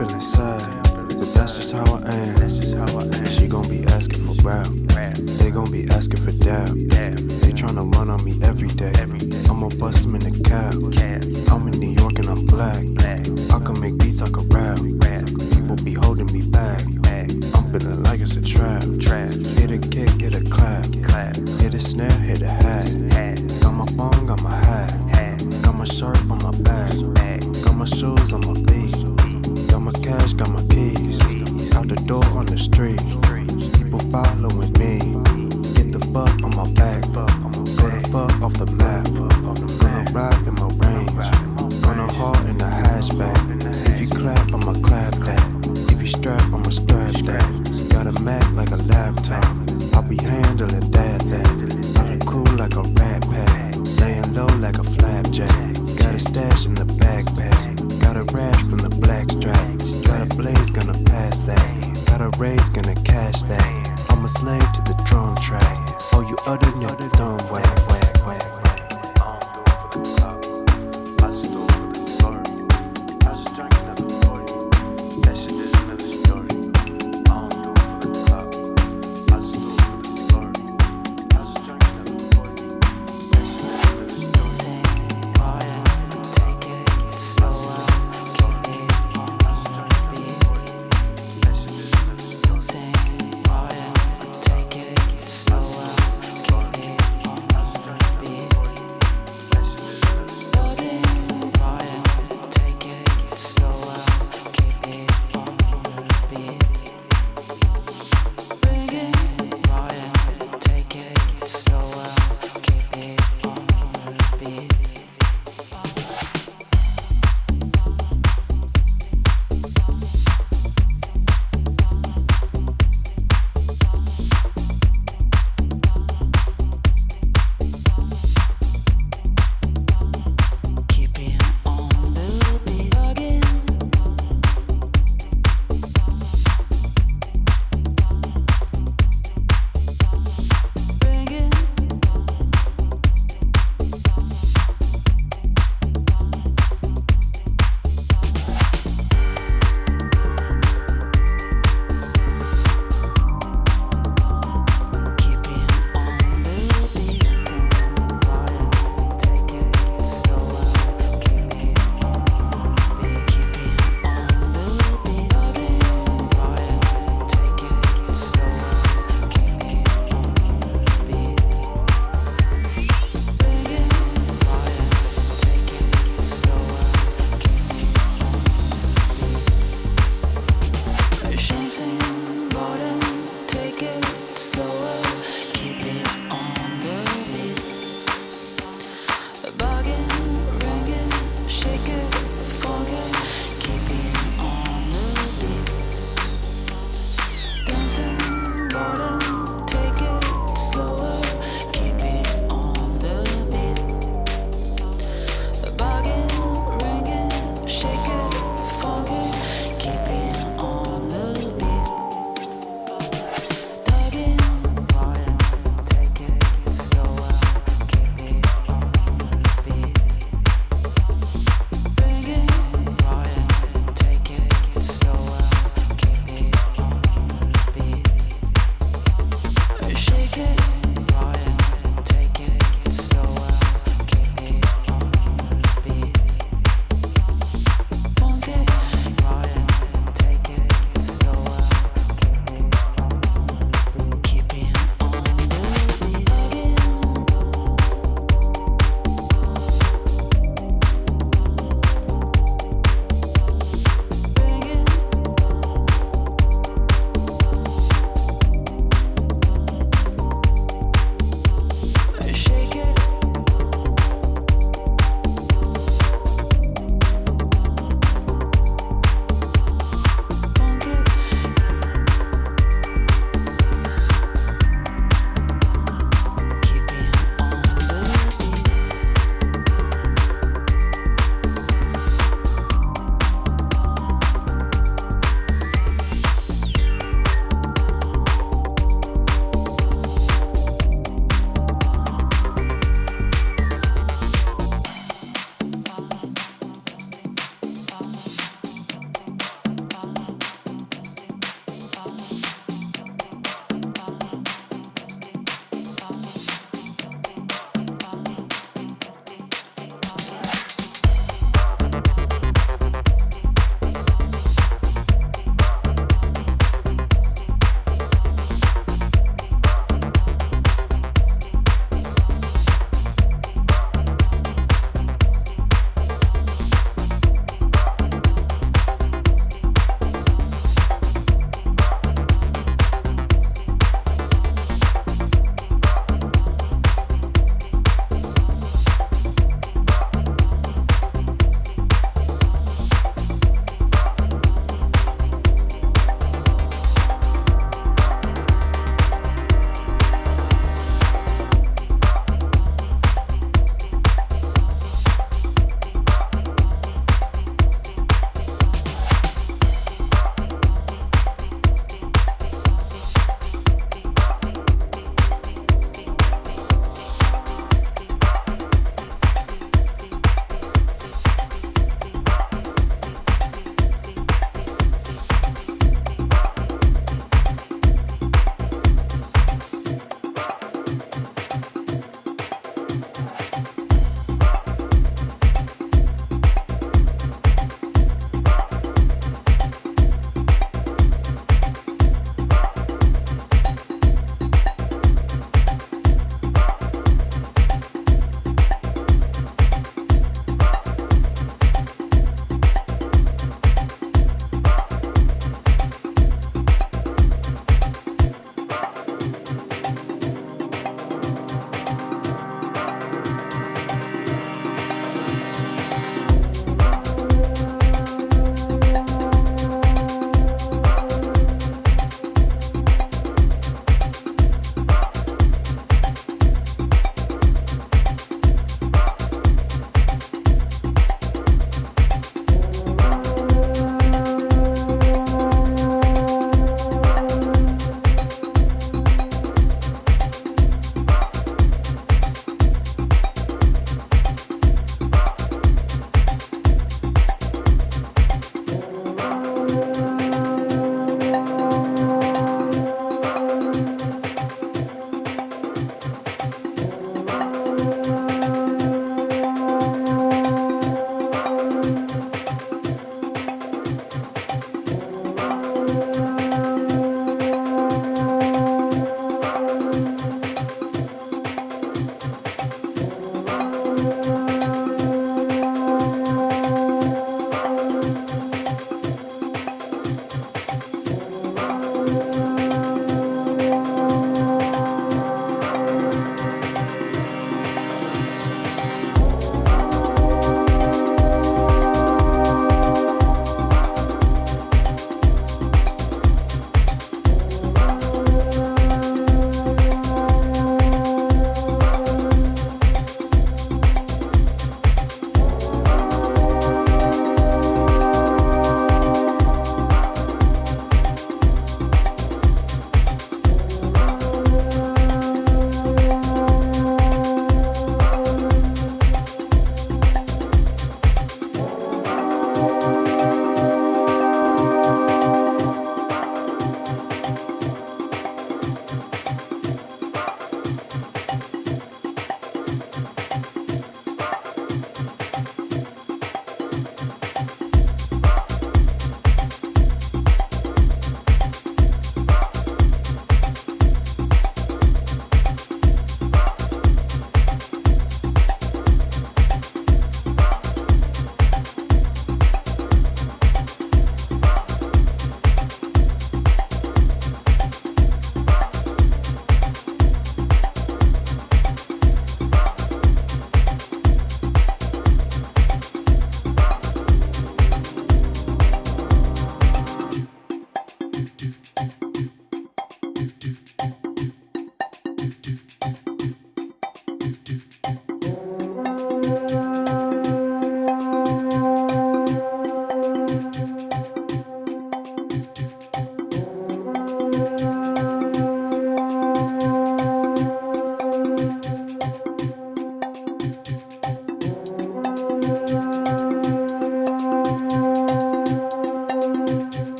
inside. But that's just how I am. That's just how I am. She gon' be asking for rap. They gon' be asking for dab. They tryna run on me every day. I'ma bust them in a cab. I'm in New York and I'm black. I can make beats, I can rap. People be holding me back. I'm feeling like it's a trap. Hit a kick, hit a clap. Hit a snare, hit a hat. Got my phone, got my hat. Got my shirt on my back. Got my shoes on my feet. Got my cash, got my keys. Out the door on the street. People following me. Get the fuck on my back. Put the fuck off the map. Gonna ride in my range. Gonna haul in the hatchback. If you clap, I'ma clap that. If you strap, I'ma strap that. Got a Mac like a laptop. I'll be handling that. that. I'm cool like a rat pack. Laying low like a flapjack. Got a stash in the backpack. Got a rash from the black Raise, gonna cash that. I'm a slave to the drum track. Oh, you other nigga don't whack,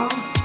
I'm